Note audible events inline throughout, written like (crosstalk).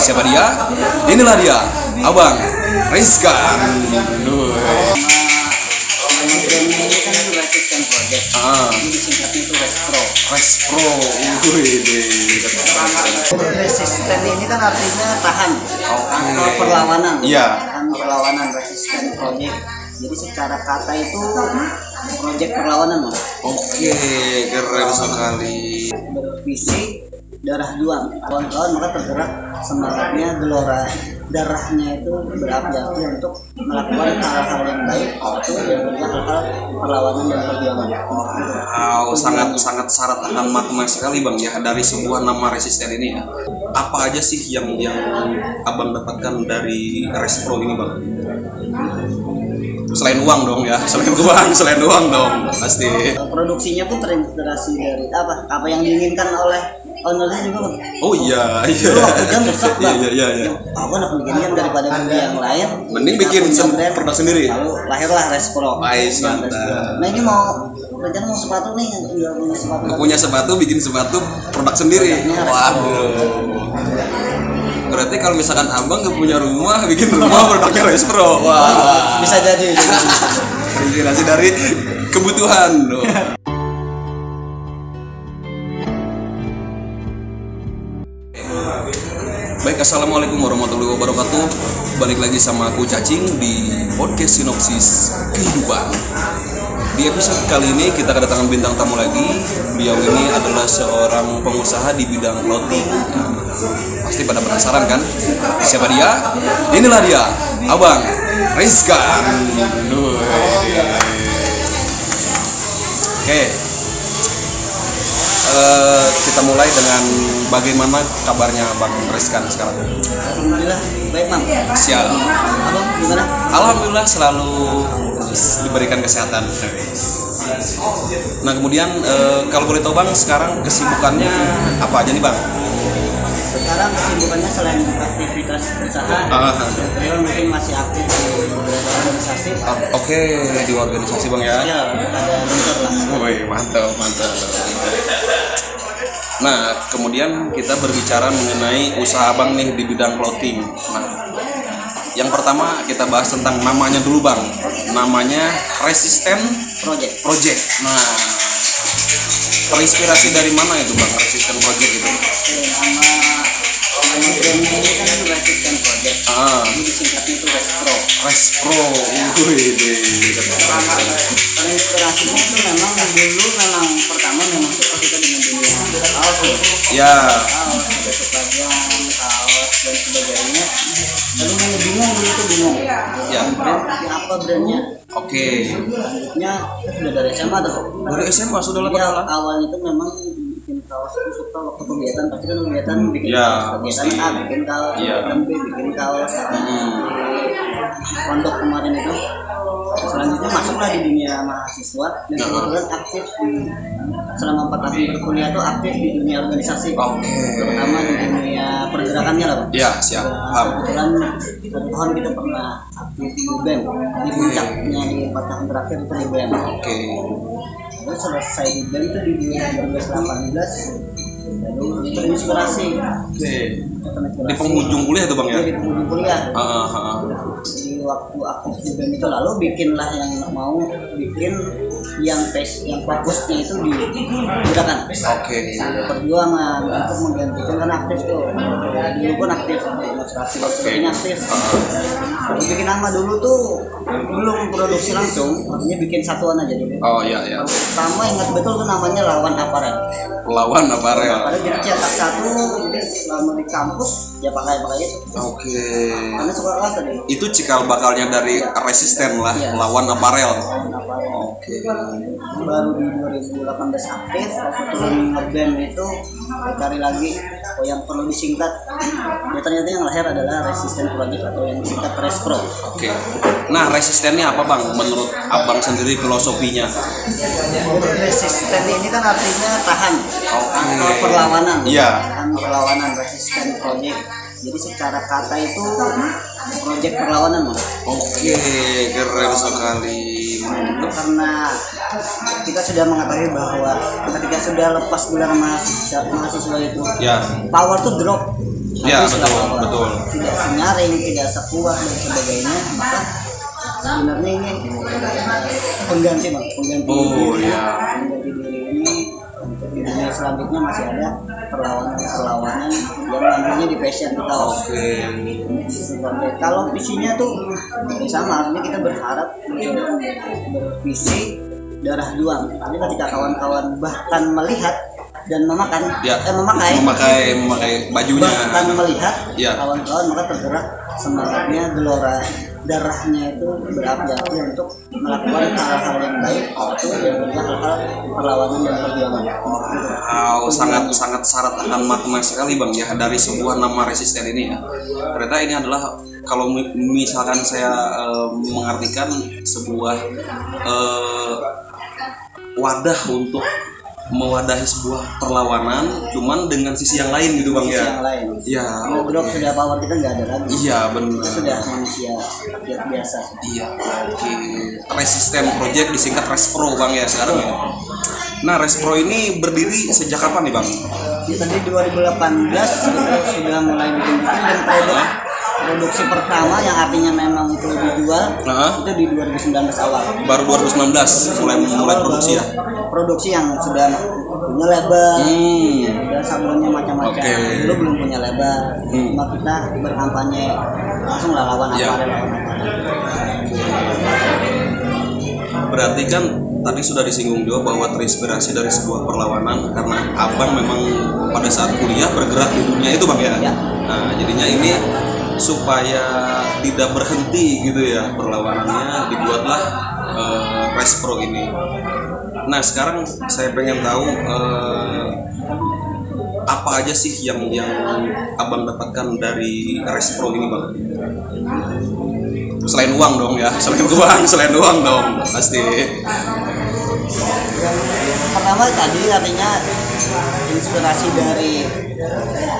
Siapa dia? Inilah dia, Abang project. Ah, Respro. Resisten ini kan artinya tahan Oke. atau perlawanan. Iya. Tahan perlawanan resisten project. Jadi secara kata itu project perlawanan Mas. Oke, keren sekali. Bervisi darah juang. Kawan-kawan maka tergerak semangatnya gelora darahnya itu berapi-api untuk melakukan hal-hal yang baik atau yang hal-hal perlawanan dan perjuangan. Wow, sangat sangat syarat akan makna sekali bang ya dari sebuah nama resisten ini ya. Apa aja sih yang yang abang dapatkan dari Respro ini bang? Selain uang dong ya, selain uang, (laughs) selain uang dong pasti. produksinya pun terinspirasi dari apa apa yang diinginkan oleh ownernya juga bang Oh iya iya. Dulu waktu jam besar Iya bang iya iya. iya. aku nak bikin jam daripada beli yang lain Mending bikin punya sem- produk sendiri. lalu lahirlah Respro Ais, Nah, mantap. Nah ini mau rencana mau sepatu nih nggak punya sepatu Nggak punya sepatu bikin sepatu produk sendiri. Respro. Waduh. Berarti kalau misalkan abang nggak punya rumah bikin rumah produknya Respro. Wah. bisa jadi (laughs) Terinspirasi dari kebutuhan. Baik, assalamualaikum warahmatullahi wabarakatuh. Balik lagi sama aku Cacing di podcast sinopsis kehidupan. Di episode kali ini kita kedatangan bintang tamu lagi. Beliau ini adalah seorang pengusaha di bidang clothing. Nah, pasti pada penasaran kan? Siapa dia? Inilah dia, Abang Rizkan. Duh. Oke. Eh, kita mulai dengan bagaimana kabarnya Bang Rizkan sekarang. alhamdulillah baik bang Siap. abang gimana Alhamdulillah selalu diberikan kesehatan. Nah kemudian eh, kalau boleh tahu bang sekarang kesibukannya apa aja nih bang? Sekarang kesibukannya selain aktivitas usaha Ah. beliau mungkin masih aktif di beberapa organisasi Ah, Oke di organisasi bang ya. ya ada bentuk lah Wih mantap mantap. Nah kemudian kita berbicara mengenai usaha bang nih di bidang clothing. Nah yang pertama kita bahas tentang namanya dulu bang. Namanya Resisten project Project. Nah, terinspirasi dari mana itu bang Resisten Project itu? sama sama brand ini kan resisten project Ah, jadi singkatnya itu Respro. Wih, terinspirasinya itu memang dulu memang pertama memang suka kita dengan dunia kaos ya kaos ada sebagian kaos dan sebagainya lalu yang bingung dulu tuh bingung Ya. brand apa brandnya oke. selanjutnya kita sudah dari SMA tuh Dari SMA sudah kenalan. awalnya itu memang bikin kaos itu suka waktu kegiatan pasti kan kegiatan bikin Ya, kaos kegiatan. A bikin kaos Iya. kegiatan B bikin kaos Hmm. pondok kemarin itu selanjutnya masuklah di dunia mahasiswa dan Ya. kebetulan aktif di selama empat tahun berkuliah tuh aktif di dunia organisasi Oke. terutama di dunia pergerakannya lah. Ya, siap. Paham. kebetulan satu tahun kita pernah aktif di BEM di puncaknya di empat tahun terakhir itu di BEM Oke. Terus selesai di BEM itu di 2018 lalu terinspirasi. Di penghujung kuliah tuh bang ya? Iya, di penghujung kuliah. Ah, ah, ah. di waktu aktif di BEM itu lalu bikinlah yang mau bikin yang tes yang fokusnya itu di gerakan Oke. perjuangan untuk menggantikan kan aktif tuh. Dulu pun aktif demonstrasi sebagainya aktif. Lalu bikin nama dulu tuh belum produksi langsung. Artinya bikin satuan aja dulu. Oh iya ya. pertama ingat betul tuh namanya lawan aparel. Lawan aparel. pada jadi cetak satu selama di kampus ya pakai pakai itu Oke. karena suka kelas tadi Itu cikal bakalnya dari resisten lah, Iya. lawan aparel. aparel Oke. baru di 2018 aktif turun ngeband itu cari lagi oh yang perlu disingkat ya ternyata yang lahir adalah resisten project atau yang disingkat respro Oke. Nah, resistennya apa bang? Menurut abang sendiri filosofinya? resisten ini kan artinya tahan Oke. atau perlawanan Iya. Perlawanan resisten project jadi secara kata itu project perlawanan Mas. Oke, keren sekali. itu karena kita sudah mengetahui bahwa ketika sudah lepas gelar mahasiswa, mahasiswa itu Ya, power tuh drop Ya, betul, betul. tidak senyaring tidak sekuat dan sebagainya maka sebenarnya ini pengganti bang pengganti Oh, diri iya. pengganti diri ini untuk di dunia selanjutnya masih ada perlawanan perlawanan yang nantinya di passion kita. Oke. sebagai kalau visinya tuh ya sama artinya kita berharap bervisi darah juang. Tapi ketika kawan-kawan bahkan melihat dan memakan Ya. eh, memakai Memakai memakai bajunya. bahkan melihat Ya. kawan-kawan maka tergerak semangatnya gelora darahnya itu berapi-api untuk melakukan hal-hal yang baik dan juga hal-hal perlawanan dan perjuangan Wow, sangat sangat syarat akan makna sekali bang ya dari sebuah nama resisten ini ya. Ternyata ini adalah kalau mi- misalkan saya eh, mengartikan sebuah eh, wadah untuk mewadahi sebuah perlawanan, cuman dengan sisi yang lain gitu bang Sisi ya. yang lain Iya. Ngedrop sudah power kita nggak ada lagi Iya benar. kita sudah manusia rakyat biasa Iya, oke. Resisten Project disingkat Respro bang ya sekarang ya. Nah, Respro ini berdiri sejak kapan nih bang? Ini tadi 2018 kita sudah mulai bikin bikin dan produk produksi pertama yang artinya memang itu dijual Nah, itu di 2019 awal baru 2019 mulai mulai produksi ya. produksi yang sudah punya label Hmm. udah sablonnya macam-macam Oke. dulu belum punya label Hmm. cuma kita berkampanye langsung lah lawan apa Ya. lawan Berarti kan tadi sudah disinggung juga bahwa terinspirasi dari sebuah perlawanan karena abang memang pada saat kuliah bergerak di dunia itu bang ya. Ya. Nah jadinya ini supaya tidak berhenti gitu ya perlawanannya dibuatlah eh, Respro ini. Nah sekarang saya pengen tahu eh, apa aja sih yang yang abang dapatkan dari Respro ini bang? Selain uang dong ya, (laughs) selain uang, selain uang dong pasti. Pertama tadi artinya inspirasi dari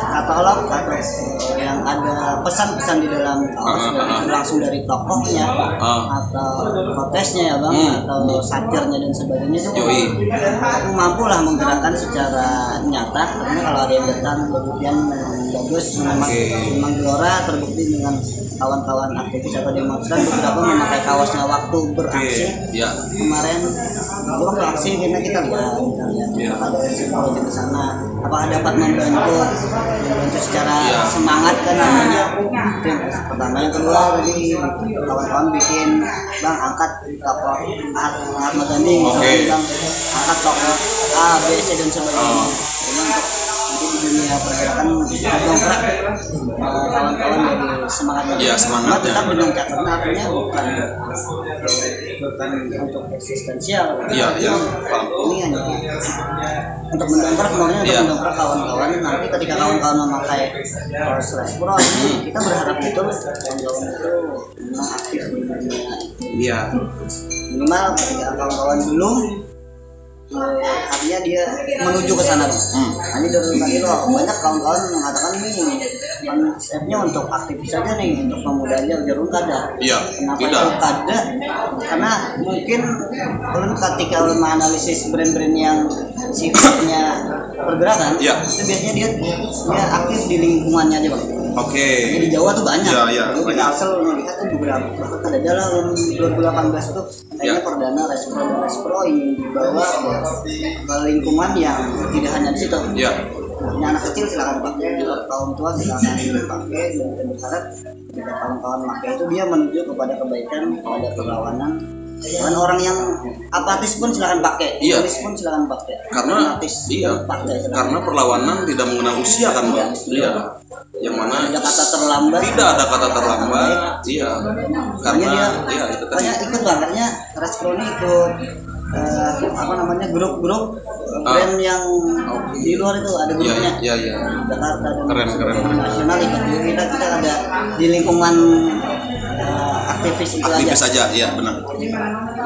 katalog atau yang ada pesan-pesan di dalam kaos Ah, ah, ah. langsung dari tokohnya Ah. atau kotesnya ya bang Hmm. atau satirnya dan sebagainya itu Yoi. aku mampu lah menggerakkan secara nyata karena kalau ada yang datang kemudian bagus memang, Oke. memang gelora terbukti dengan kawan-kawan aktivis atau demonstran beberapa memakai kaosnya waktu beraksi ya. kemarin gue waktu aksi kita lihat Iya. apakah ada psikologi di sana apakah dapat membantu membantu secara Iya. semangat kan namanya itu yang pertama yang kedua tadi kawan-kawan bikin bang angkat tokoh Ahmad Dhani Oke. misalnya bilang angkat tokoh A B C dan sebagainya Oh. Ini untuk dunia pergerakan dongkrak eh, kawan-kawan dari semangatnya Iya, semangatnya. Cuma tetap dengan catatan artinya bukan bukan untuk eksistensial Iya, iya, paham. ini hanya untuk mendongkrak maunya untuk Iya. mendongkrak kawan-kawan nanti ketika kawan-kawan memakai kaos Respro ini kita berharap betul kawan-kawan itu memang aktif di dunia Iya. minimal ketika kawan-kawan belum artinya dia menuju ke sana Hmm. Ini dari tadi loh banyak kawan-kawan mengatakan nih konsepnya untuk aktivis saja nih untuk pemuda aja jarum kada Iya, kenapa tidak. itu kada karena mungkin ulun ketika ulun menganalisis brand-brand yang sifatnya pergerakan Iya. itu biasanya dia dia aktif di lingkungannya aja bang Oke. Jadi di Jawa tuh banyak. Iya, iya, banyak. kita asal melihat tuh beberapa bahkan ada dalam 2018 tuh kayaknya Iya. perdana Respro dan Respro ingin dibawa ke, lingkungan yang tidak hanya di situ. Iya. Ini anak kecil silakan pakai, kaum tua silakan dipakai dan kita berharap ketika kawan-kawan pakai itu dia menuju kepada kebaikan, kepada perlawanan. Dan orang yang apatis pun silakan pakai, Iya. tulis pun silakan pakai. Karena apatis iya. pakai silakan. Karena perlawanan tidak mengenal usia kan bang. Iya. Yang mana ada kata terlambat. tidak ada kata terlambat. Iya. Karena Makanya dia iya itu tadi. ikut lah katanya Respro ini ikut eh, apa namanya grup-grup Ah. brand yang di luar itu ada Iya, grupnya iya, iya. Jakarta dan Keren, keren. nasional ikut Jadi kita kita ada di lingkungan aktivis itu aktivis aja. saja ya benar.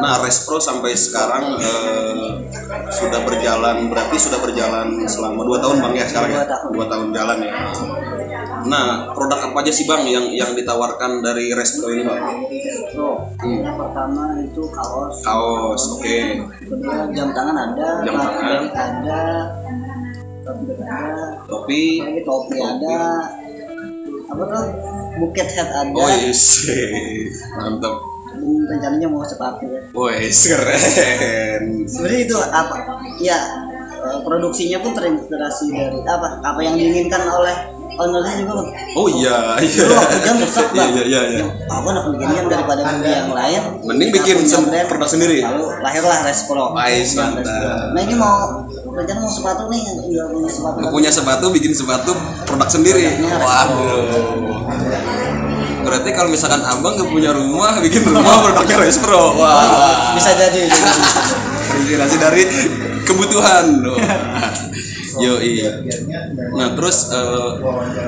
Nah Respro sampai sekarang eh, sudah berjalan berarti sudah berjalan selama dua tahun bang ya sekarang ya? Dua tahun. jalan ya. Nah produk apa aja sih bang yang yang ditawarkan dari Respro ini bang? Hmm. yang pertama itu kaos. Kaos oke. Kedua jam tangan ada. Jam tangan. ada. Topi lagi topi. Ada. Apa tuh buket hat ada Oh yes, (laughs) mantap. rencananya mau sepatu ya Wes keren. sebenarnya itu apa ya eh, produksinya pun terinspirasi dari apa apa yang diinginkan oleh ownernya juga bang Oh iya, iya. dulu waktu jam rusak Iya bang iya iya. iya. aku nak bikin jam daripada beli yang lain Mending bikin produk sendiri. lalu lahirlah Respro Ais, Nah, mantap. Nah ini mau rencana mau sepatu nih nggak punya sepatu Nggak punya sepatu bikin sepatu produk sendiri. Waduh. Berarti kalau misalkan abang nggak punya rumah, bikin rumah produknya Respro. Wah. bisa jadi Terinspirasi dari kebutuhan. (laughs) Yo Nah terus eh,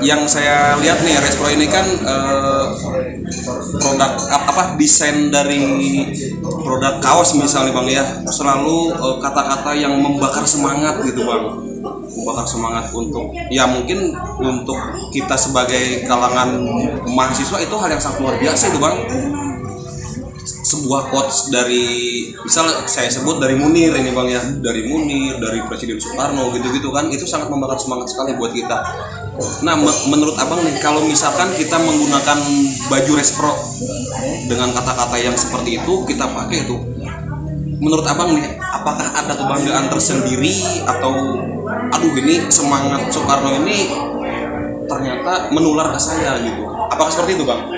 yang saya lihat nih Respro ini kan eh, produk apa, desain dari produk kaos misalnya bang ya. Selalu eh, kata-kata yang membakar semangat gitu bang. Membakar semangat untuk ya mungkin untuk kita sebagai kalangan mahasiswa itu hal yang sangat luar biasa itu bang sebuah quotes dari misal saya sebut dari Munir ini bang ya. Dari Munir dari Presiden Soekarno gitu-gitu kan. Itu sangat membakar semangat sekali buat kita. Nah me- menurut abang nih kalau misalkan kita menggunakan baju respro dengan kata-kata yang seperti itu kita pakai itu. Menurut abang nih apakah ada kebanggaan tersendiri atau aduh ini semangat Soekarno ini ternyata menular ke saya gitu? Apakah seperti itu bang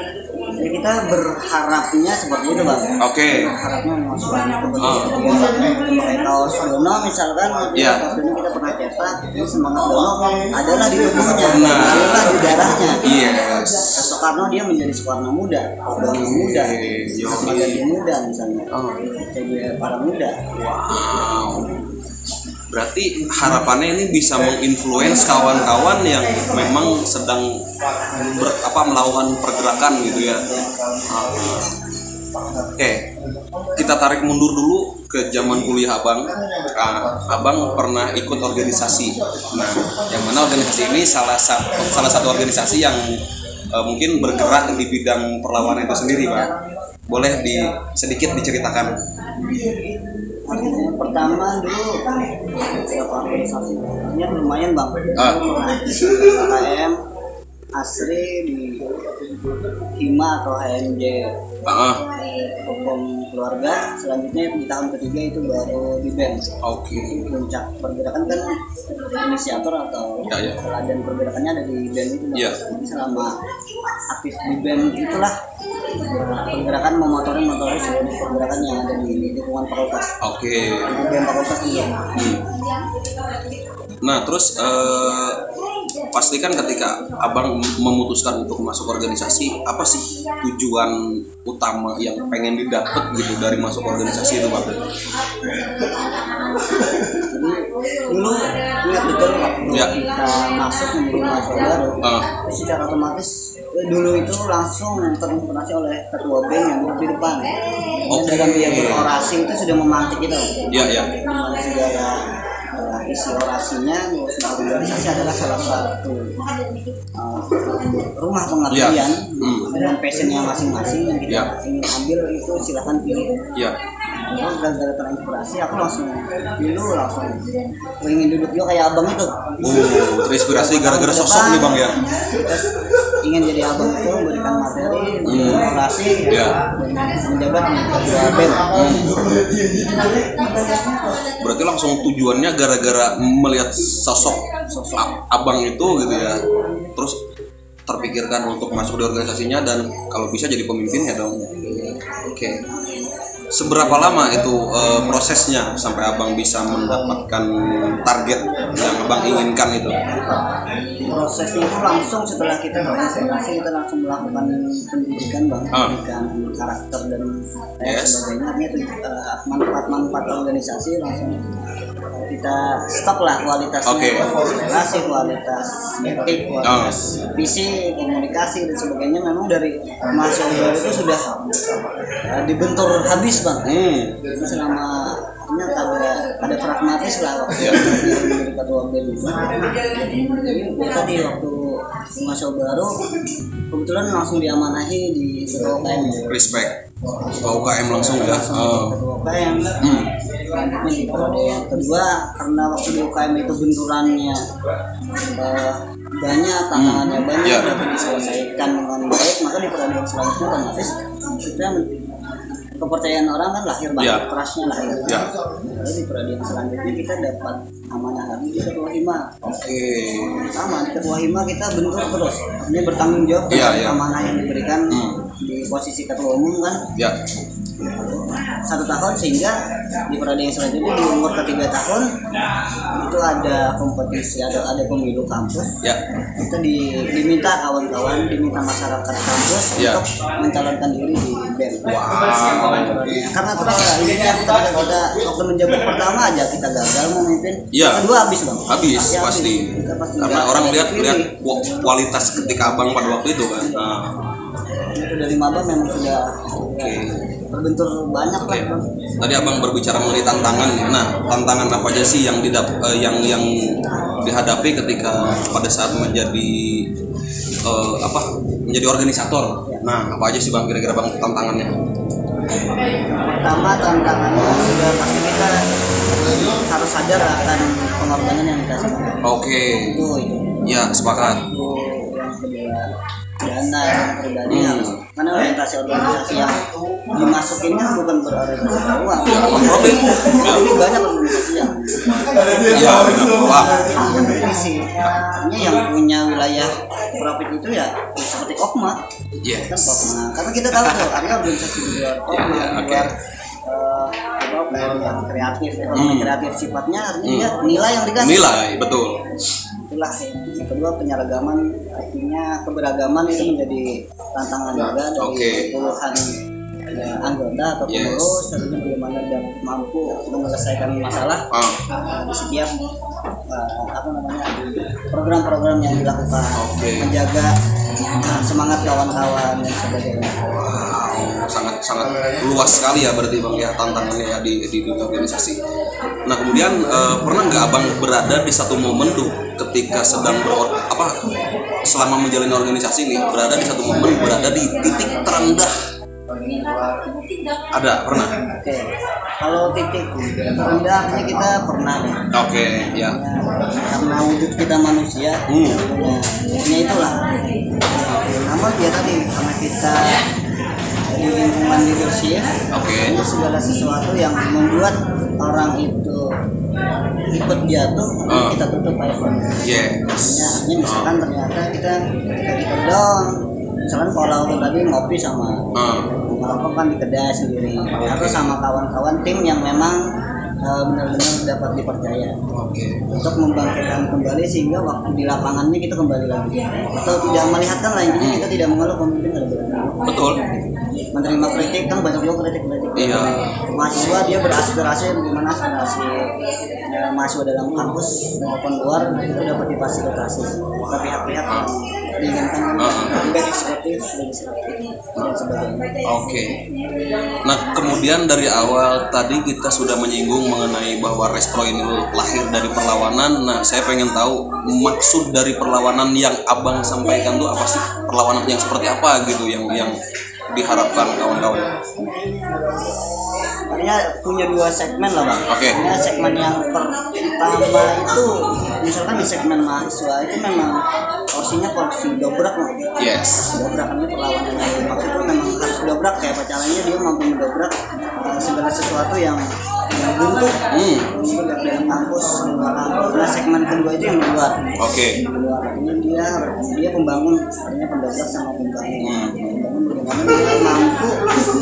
ya kita berharapnya seperti itu bang. Oke. Harapnya masukkan itu. Oh. kita pakai kaos Dono misalkan waktu Iya. kaos Dono kita pernah cetak semangat Dono adalah di tubuhnya Nah. adalah di darahnya. Yes. Soekarno dia menjadi Soekarno muda Dono muda. Oke, Magadi muda misalnya. Oh. jadi para muda. Wow. Berarti harapannya ini bisa menginfluence kawan-kawan yang memang sedang ber, apa melakukan pergerakan gitu ya. Ah. Oke, kita tarik mundur dulu ke zaman kuliah abang. Ah, abang pernah ikut organisasi. Nah, yang mana organisasi ini salah satu salah satu organisasi yang eh, mungkin bergerak di bidang perlawanan itu sendiri, bang. Boleh di sedikit diceritakan? Yang pertama dulu. Beberapa organisasi? Ya lumayan bang. Ah. KKM Asri di Hima atau HMJ Ah, hukum keluarga selanjutnya di tahun ketiga itu baru di BEM oke. puncak pergerakan kan inisiator atau Ya, ya. teladan pergerakannya ada di BEM itu. Iya. Jadi selama aktif di BEM itulah pergerakan memotori motori seluruh pergerakan yang ada di lingkungan fakultas Oke. di BEM fakultas juga Nah, terus eh, pastikan ketika abang memutuskan untuk masuk organisasi, apa sih tujuan utama yang pengen didapat gitu dari masuk organisasi itu, bang? dulu ingat betul Ya. kita masuk menjadi mahasiswa Ah. itu secara otomatis eh, dulu itu langsung terinspirasi oleh ketua BEM yang di depan Oke. dalam dia berorasi itu sudah memantik itu Ya, ya. Di mana segala uh, sebuah organisasi adalah salah satu uh, rumah pengertian Ya. Hmm. dengan passionnya masing-masing yang kita Ya. ingin ambil itu silahkan pilih Ya. Terus gara-gara terinspirasi aku langsung dulu langsung pengen duduk juga kayak abang itu Oh, terinspirasi gara-gara sosok nih, bang ya? terus ingin jadi abang itu memberikan materi orasi Ya. dan menjabat ketua BEM Berarti langsung tujuannya gara-gara melihat sosok a- abang itu gitu ya. Terus terpikirkan untuk masuk di organisasinya dan kalau bisa jadi pemimpin ya dong. Oke. Seberapa lama itu eh, prosesnya sampai abang bisa mendapatkan target yang abang inginkan itu? Prosesnya itu langsung setelah kita terinspirasi kita langsung melakukan pendidikan bang Ah. pendidikan karakter dan Yes. sebagainya artinya itu eh, manfaat-manfaat organisasi langsung kita stop lah kualitasnya kualitas relasi kualitas etik kualitas visi komunikasi dan sebagainya memang dari mahasiswa itu sudah eh, dibentur habis bang Hmm. selama ini ada ada pragmatis lah waktu Ya. ketua BEM itu. Jadi ya tadi waktu mahasiswa baru kebetulan langsung diamanahi di ketua UKM Respect. Ke UKM langsung ya. Oh. ketua UKM Hmm. selanjutnya di periode yang kedua karena waktu di UKM itu benturannya eh, banyak tantangannya banyak Ya. tapi diselesaikan dengan baik maka di pertandingan selanjutnya otomatis kita kepercayaan orang kan lahir banget Ya. trustnya lahir Ya. lalu di pertandingan selanjutnya kita dapat amanah lagi di ketua hima Oke. sama di ketua hima kita bentuk terus ini bertanggung jawab Iya, terhadap iya. amanah yang diberikan Hmm. di posisi ketua umum kan Ya. Satu tahun sehingga di pertandingan selanjutnya di umur ketiga tahun itu ada kompetisi ada ada pemilu kampus Ya. kita di, diminta kawan-kawan diminta masyarakat kampus Ya. untuk mencalonkan diri di BEM Wow. karena terus ya intinya kita kita waktu menjabat pertama aja kita gagal memimpin Iya. kedua habis bang Habis Ya, pasti. Kita pasti Karena orang lihat lihat ku- kualitas ketika abang pada waktu itu kan. Nah, itu dari maba memang sudah Oke. ya, terbentur banyak Oke. lah. Tadi abang berbicara mengenai tantangan ya. Nah, tantangan apa aja sih yang didap eh, yang yang dihadapi ketika pada saat menjadi eh, apa menjadi organisator. Nah, apa aja sih bang kira-kira bang tantangannya? pertama tantangannya sudah pasti kita harus sadar akan pengorbanan yang kita lakukan Oke. itu itu Ya sepakat. itu yang kedua dana yang pribadi Hmm. harus karena orientasi organisasi yang dimasukinnya bukan berorientasi uang Ya. Ya. ini banyak organisasi yang Ya, artinya yang punya wilayah profit itu ya seperti Okma kan Yes. Okma karena kita tahu tuh ada organisasi di luar Okma Ya, di oke. luar eh, apa yang kreatif ya, Hmm. kreatif sifatnya artinya dia nilai yang dikasih Nilai betul. Itulah yang kedua penyeragaman. Artinya keberagaman itu menjadi tantangan juga dari Oke. puluhan ya, anggota atau Yes. pengurus. Artinya bagaimana dia mampu menyelesaikan masalah. Ah, uh, di setiap uh, apa namanya program-program yang dilakukan. Oke. menjaga uh, semangat kawan-kawan dan sebagainya. Wow, sangat sangat luas sekali ya berarti bang ya tantangannya ya di di dunia organisasi. Nah kemudian eh, pernah nggak abang berada di satu momen tuh ketika sedang ber apa selama menjalani organisasi nih berada di satu momen berada di titik terendah ada pernah? oke kalau titik terendah artinya kita pernah nih Oke ya. karena wujud kita manusia Hmm. ya, ya itulah namun ya tadi karena kita di lingkungan leadership Oke. itu segala sesuatu yang membuat orang itu ikut jatuh Ah. kita tutup aja Yes. Ya, artinya misalkan ternyata kita ketika kita down misalkan kalau tadi ngopi sama ngerokok kan di kedai sendiri atau sama kawan-kawan tim yang memang eh, benar-benar dapat dipercaya Oke. untuk membangkitkan kembali sehingga waktu di lapangannya kita kembali lagi atau tidak melihatkan lah intinya kita tidak mengeluh pemimpin Betul. Menerima kritik kan banyak juga kritik kritik Iya. mahasiswa dia beraspirasi bagaimana aspirasi ya, mahasiswa dalam kampus maupun luar itu dapat difasilitasi ke pihak-pihak yang diinginkan kan eksekutif legislatif dan sebagainya Oke. Nah, kemudian dari awal tadi kita sudah menyinggung mengenai bahwa Respro ini lahir dari perlawanan. Nah, saya pengen tahu maksud dari perlawanan yang Abang sampaikan tuh apa sih? Perlawanan yang seperti apa gitu yang yang diharapkan kawan-kawan? Artinya punya dua segmen lah bang. Oke. Artinya segmen yang pertama itu misalkan di segmen mahasiswa itu memang porsinya porsi dobrak loh. Yes. Dobrakannya perlawanan yang dimaksud itu memang harus dobrak kayak pacarannya dia mampu mendobrak uh, segala sesuatu yang yang buntu Hmm. dalam kampus. Nah segmen kedua itu yang di luar. Oke. Di luar artinya dia dia pembangun artinya pendobrak sama pembangun. Hmm. Mampu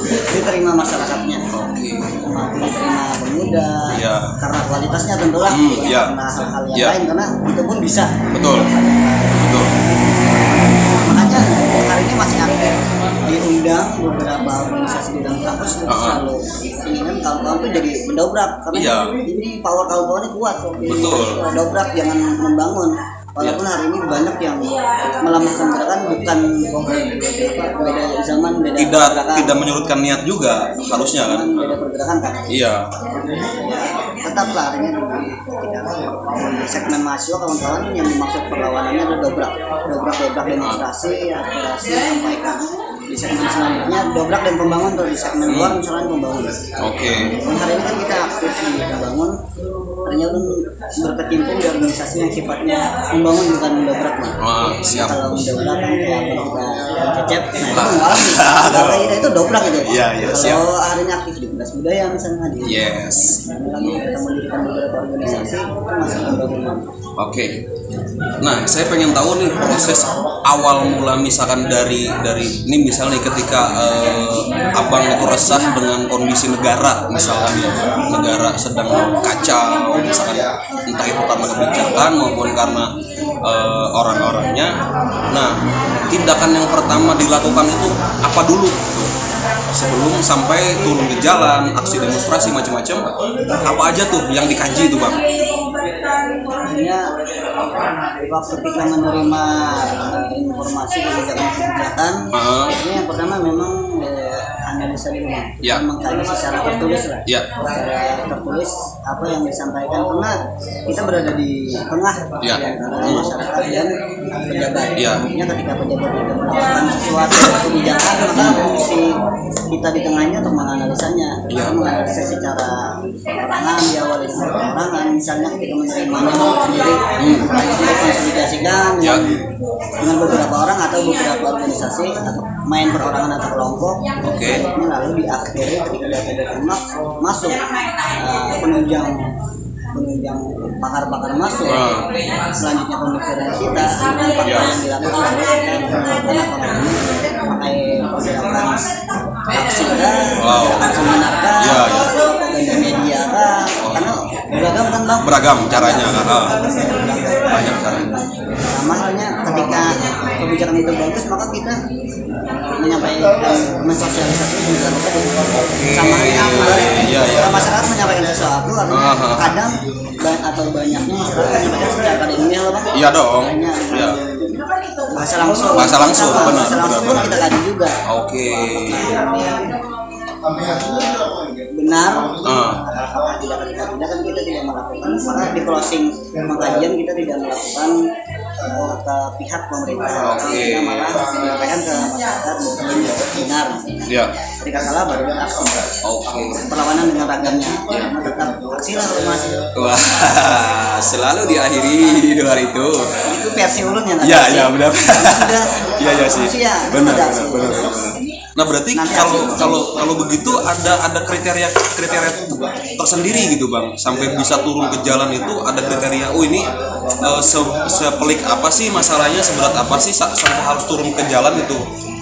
diterima masyarakatnya mampu diterima pemuda Iya. karena kualitasnya tentulah Hmm, bukan iya. karena hal-hal yang Iya. lain karena itu pun bisa Betul. Betul. makanya hari ini masih aktif diundang beberapa organisasi di dalam kampus itu Uh-huh. selalu inginkan kawan-kawan tuh jadi mendobrak karena Iya. ini power kawan-kawannya kuat Betul. dobrak jangan membangun walaupun hari ini banyak yang melamahkan gerakan bukan apa, beda zaman beda Tidak pergerakan. tidak menyurutkan niat juga harusnya kan? beda pergerakan kan? Iya. ya tetap lah artinya di, tidak. Di segmen mahasiswa kawan-kawan yang dimaksud perlawanannya adalah dobrak. Dobrak dobrak demonstrasi aspirasi sampaikan di segmen selanjutnya dobrak dan pembangun. Tuh di segmen luar misalnya pembangun Oke. dan hari ini kan kita aktif di pembangun kita kan berkecimpung di organisasi yang sifatnya membangun bukan mendobrak Bang. Ah, siap. kalau mendobrak kan kayak kita cecep nah itu mengalami kalau itu dobrak gitu Iya, iya, siap. kalau hari ini aktif di Dinas Budaya misalnya di Yes. Kami kita mendirikan beberapa organisasi itu masih membangun Bang. Oke. Nah, saya pengen tahu nih proses awal mula misalkan dari dari ini misalnya ketika eh, abang itu resah dengan kondisi negara misalkan ya negara sedang kacau misalkan entah itu karena kebijakan maupun karena eh, orang-orangnya. Nah, tindakan yang pertama dilakukan itu apa dulu? Sebelum sampai turun ke jalan, aksi demonstrasi macam-macam, apa aja tuh yang dikaji itu bang? Akhirnya waktu kita menerima eh, informasi kebijakan-kebijakan Heeh. ini yang pertama memang eh, analisa dulu. Ya. mengkaji secara tertulis lah Ya. secara tertulis apa yang disampaikan karena kita berada di tengah Ya. di antara masyarakat dan pejabat Ya. Artinya ketika pejabat itu melakukan sesuatu kebijakan maka fungsi kita di tengahnya untuk menganalisanya Ya. kita menganalisa secara perorangan diawali dengan perorangan misalnya ketika menerimanya sendiri kita konsolidasikan Ya. dengan beberapa orang atau beberapa organisasi atau main perorangan atau kelompok Oke. ini lalu diakhiri ketika data-data masuk masuk uh, penunjang penunjang pakar-pakar masuk Ah. selanjutnya pemikiran kita dengan fakta Ya. yang dilakukan namanya pakai pergerakan aksi kah, Wow. seminar Ya, ya. propaganda media karena beragam bang Beragam caranya, banyak caranya. sama halnya ketika kebijakan itu bagus maka kita menyampaikan mensosialisasikan kebijakan itu sama halnya Iya, iya. masyarakat menyampaikan sesuatu Aha. kadang atau banyaknya masyarakat menyampaikan secara ilmiah loh Iya dong. Hanya Ya. bahasa langsung Bahasa langsung, benar, bahasa langsung kita kaji juga Oke. Benar Ah. apakah tidak ketika tidak kan kita tidak melakukan maka di closing pengkajian kita tidak melakukan eh, ke pihak pemerintah Oke. kita malah menyampaikan ke masyarakat bahwa ini benar Ya. ketika salah baru aksi Oke. perlawanan dengan ragamnya Nah, tetap aksi lah mas Wah, selalu diakhiri doa itu. itu versi ulun yang Iya, iya benar. Iya, (laughs) iya sih. Benar, benar, benar. Nah, berarti Nanti kalau aksi. kalau kalau begitu ada ada kriteria kriteria tersendiri gitu, Bang. Sampai bisa turun ke jalan itu ada kriteria. Oh, ini eh, se- sepelik apa sih masalahnya, seberat apa sih sa- sampai harus turun ke jalan itu.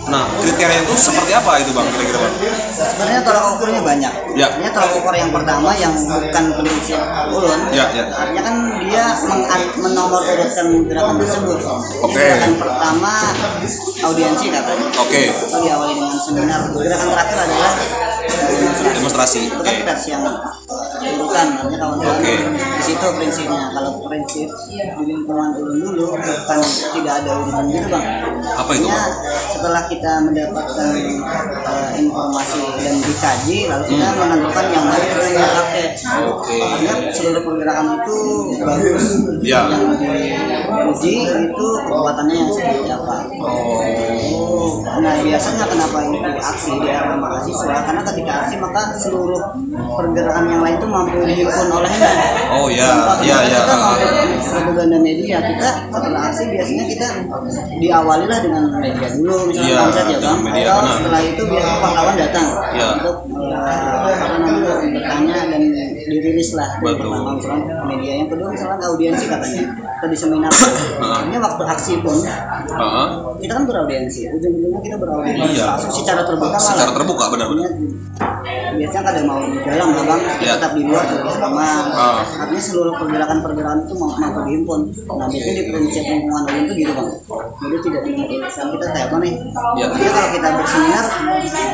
Nah, kriteria itu seperti apa itu, Bang? Kira-kira, Bang? sebenarnya tolak ukurnya banyak Ya. artinya tolak ukur yang pertama yang bukan prinsip ulun Ya, ya. artinya kan dia menomor urutkan gerakan tersebut Oke. gerakan pertama audiensi katanya Oke. itu diawali dengan seminar gerakan terakhir adalah demonstrasi Demonstrasi. itu kan versi yang urutan artinya kawan-kawan Oke. di situ prinsipnya kalau prinsip di lingkungan ulun dulu bukan tidak ada urutan gitu bang Apa itu, Bang? setelah kita mendapatkan eh, informasi dan dikaji lalu kita menentukan yang mana yang kita pakai Hmm. Oke. artinya seluruh pergerakan itu bagus Ya. yang diuji itu kekuatannya yang seperti apa Oh. Nah biasanya kenapa itu aksi di era mahasiswa karena ketika aksi maka seluruh pergerakan yang lain itu mampu dihimpun olehnya. (laughs) Oh, ya. Contoh, Ya, ketika ya. Kita mampu propaganda media kita setelah aksi biasanya kita diawali lah dengan media dulu misalnya Iya, konsep ya bang. media, benar. setelah itu biasanya pahlawan datang Iya. untuk eh, apa namanya bertanya dan dirilis lah dari pertama misalnya media yang kedua misalnya audiensi katanya atau di seminar. (coughs) Ini waktu aksi pun Heeh. Kita kan beraudiensi ujung-ujungnya kita beraudiensi Iya. langsung secara terbuka. Secara terbuka benar-benar. Artinya, biasanya kadang mau di dalam lah bang Iya. tetap di luar juga sama Ah. artinya seluruh pergerakan-pergerakan itu mau mampu dihimpun nah biasanya di prinsip lingkungan umum itu gitu bang jadi tidak dimungkinkan kita kayak apa nih Iya. Jadi kalau kita berseminar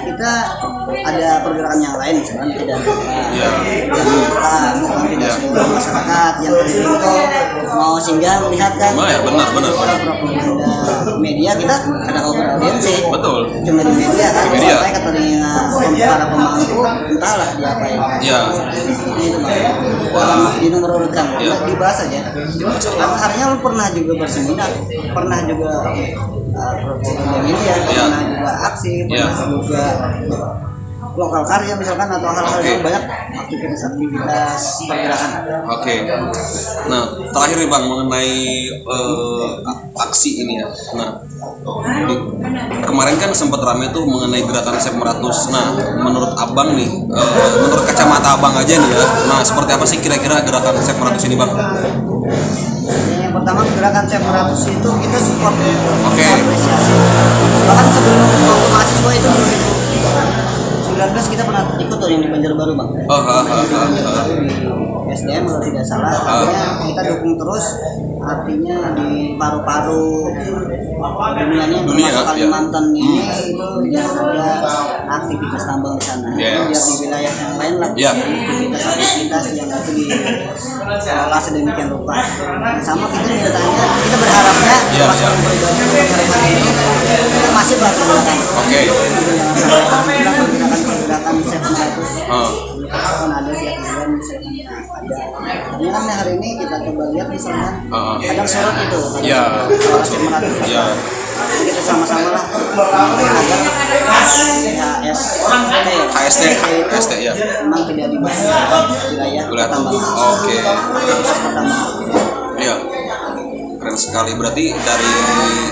kita ada pergerakan yang lain misalnya tidak Iya. tidak membuka bukan tidak Iya. seluruh masyarakat yang terjangkau mau singgah melihat kan Oh, ya, benar, benar, benar. propaganda media kita ada kalau beraudiensi Betul. cuma di media kan Di media. sampai ke telinga para pemangku entahlah diapain Ya. Ini itu Bang. di nomor urutkan Iya. dibahas aja karena harinya lu pernah juga berseminar pernah juga uh, propaganda media Iya. pernah juga aksi pernah Iya. juga lokal karya misalkan atau hal-hal Oke. yang banyak aktivitas-aktivitas pergerakan Oke. Nah, terakhir nih Bang mengenai eh, aksi ini ya. Nah, di- kemarin kan sempat rame tuh mengenai gerakan Sep 100. Nah, menurut Abang nih, eh, menurut kacamata Abang aja nih ya. Nah, seperti apa sih kira-kira gerakan Sep 100 ini, Bang? yang pertama gerakan Sep 100 itu kita support Oke. apresiasi bahkan sebelum waktu mahasiswa itu 2019 kita pernah ikut tuh yang di Banjarbaru bang Oh, ha, ha, ha, ha. Banjarbaru di SDM kalau tidak salah artinya kita dukung terus artinya di paru-paru dunianya Dunia, ya. Kalimantan ini itu jangan ada aktivitas tambang di sana Yes. biar di wilayah yang lain lah Ya. aktivitas-aktivitas yang itu dikelola sedemikian rupa Nah, sama kita mintaannya kita berharapnya Ya, pas ya. pergerakan pergerakan ini kita masih berpergerakan Oke. Pergerakan-pergerakan set 100 Oh, kan ada tiap bulan misalkan ada. Artinya kan hari ini kita coba lihat misalkan Ah, ah. kadang sorot itu. Kadang Ya. soal set 100 Ya. Jadi kita sama-sama lah. Ya S. HST, HST, ya. memang tidak dibahas di wilayah Wilayah pertambangan Oke. pertambangan Iya. Keren sekali. Berarti dari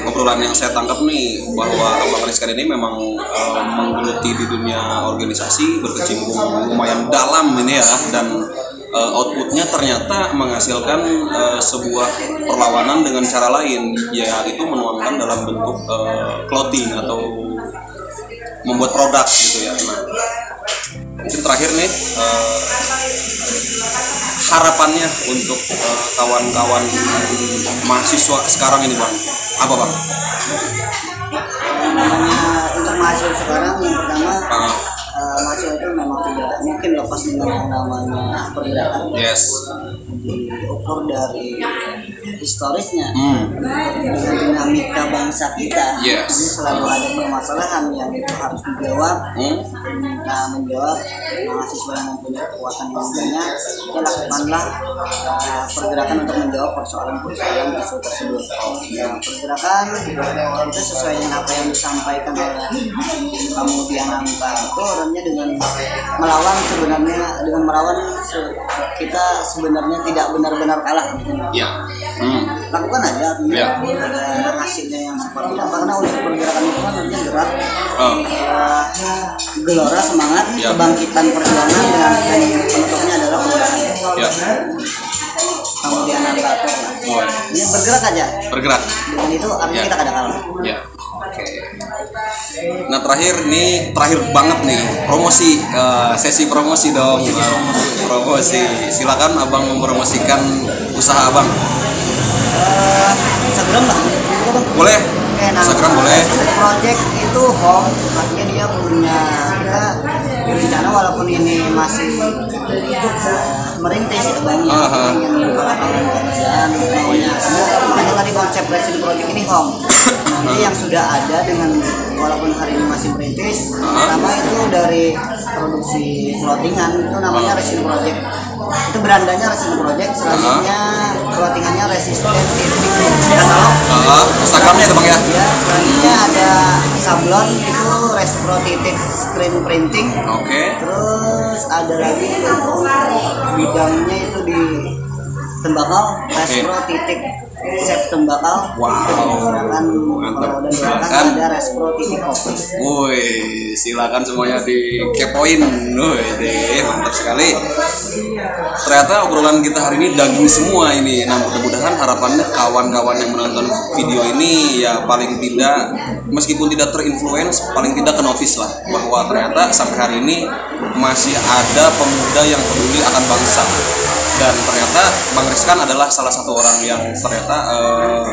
obrolan yang saya tangkap nih bahwa Abang Rizkan ini memang eh, menggeluti di dunia organisasi, berkecimpung lumayan dalam ini ya dan eh, outputnya ternyata menghasilkan eh, sebuah perlawanan dengan cara lain, yaitu menuangkan dalam bentuk eh, clothing atau membuat produk gitu ya. Nah, mungkin terakhir nih eh, harapannya untuk eh, kawan-kawan mahasiswa sekarang ini bang apa bang? namanya untuk mahasiswa sekarang yang pertama eh, mahasiswa itu memang tidak mungkin lepas dengan namanya pergerakan yes. diukur dari historisnya Hmm. dengan dinamika bangsa kita Yes. ini selalu ada permasalahan yang itu harus dijawab Hmm. kita menjawab mahasiswa yang mempunyai kekuatan yang banyak kita lakukanlah uh, pergerakan untuk menjawab persoalan-persoalan isu tersebut nah, pergerakan itu sesuai dengan apa yang disampaikan oleh kemudian Anta itu orangnya dengan melawan sebenarnya dengan melawan se- kita sebenarnya tidak benar-benar kalah Ya. Hmm. lakukan aja Ya. ada hasilnya yang seperti apa karena untuk pergerakan itu kan artinya gerak Oh. eh, gelora semangat Ya. kebangkitan perjuangan dan, dan penutupnya adalah perubahan Ya. kemudian ada Oh, ini bergerak aja bergerak. dengan itu artinya Ya. kita kadang kalah Ya. Oke. Nah terakhir nih terakhir banget nih promosi eh, sesi promosi dong. Eh, promosi. Silakan abang mempromosikan usaha abang. Eh, Instagram lah. Boleh? Oke, nah, Instagram boleh. Project itu home, artinya dia punya kita berencana walaupun ini masih eh, merintis ya bang, ya, Aha. ingin membuka lapangan pekerjaan, maunya makanya tadi konsep Resident Project ini home. Nanti yang sudah ada dengan walaupun hari ini masih merintis, pertama itu dari produksi clothingan itu namanya Resident Project. Itu berandanya Resident Project, selanjutnya clothingannya resisten titik katalog Ah, Instagramnya itu bang ya? Ya, selanjutnya ada sablon itu respro titik screen printing. oke. Terus ada lagi bidangnya itu di tembakau, respro titik sep tembakau. Wow. Sedangkan Mantap. udah Silakan. ada respro titik kopi. Woi, silakan semuanya di kepoin. Woi, deh, mantap sekali. Ternyata obrolan kita hari ini daging semua ini. Nah, mudah-mudahan harapannya kawan-kawan yang menonton video ini ya paling tidak meskipun tidak terinfluence, paling tidak ke notice lah bahwa ternyata sampai hari ini masih ada pemuda yang peduli akan bangsa. Dan ternyata Bang Rizkan adalah salah satu orang yang ternyata eh,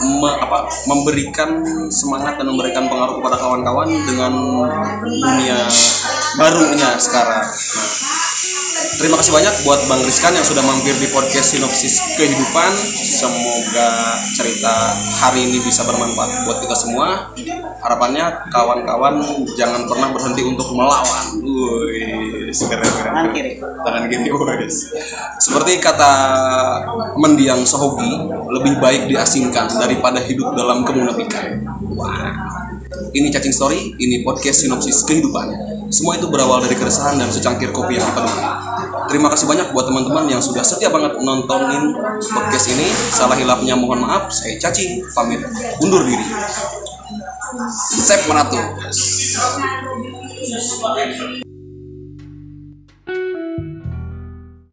me- apa, memberikan semangat dan memberikan pengaruh kepada kawan-kawan dengan dunia barunya sekarang. Nah, terima kasih banyak buat Bang Rizkan yang sudah mampir di podcast Sinopsis Kehidupan. Semoga cerita hari ini bisa bermanfaat buat kita semua. Harapannya kawan-kawan jangan pernah berhenti untuk melawan. Wih, keren keren. Tangan kiri. Tangan kiri. Seperti kata mendiang Sohogi, lebih baik diasingkan daripada hidup dalam kemunafikan. Wah. Ini cacing story, ini podcast sinopsis kehidupan. Semua itu berawal dari keresahan dan secangkir kopi yang dipadukan. Terima kasih banyak buat teman-teman yang sudah setia banget nontonin podcast ini. Salah hilapnya mohon maaf. Saya cacing pamit undur diri. Sep Menatu.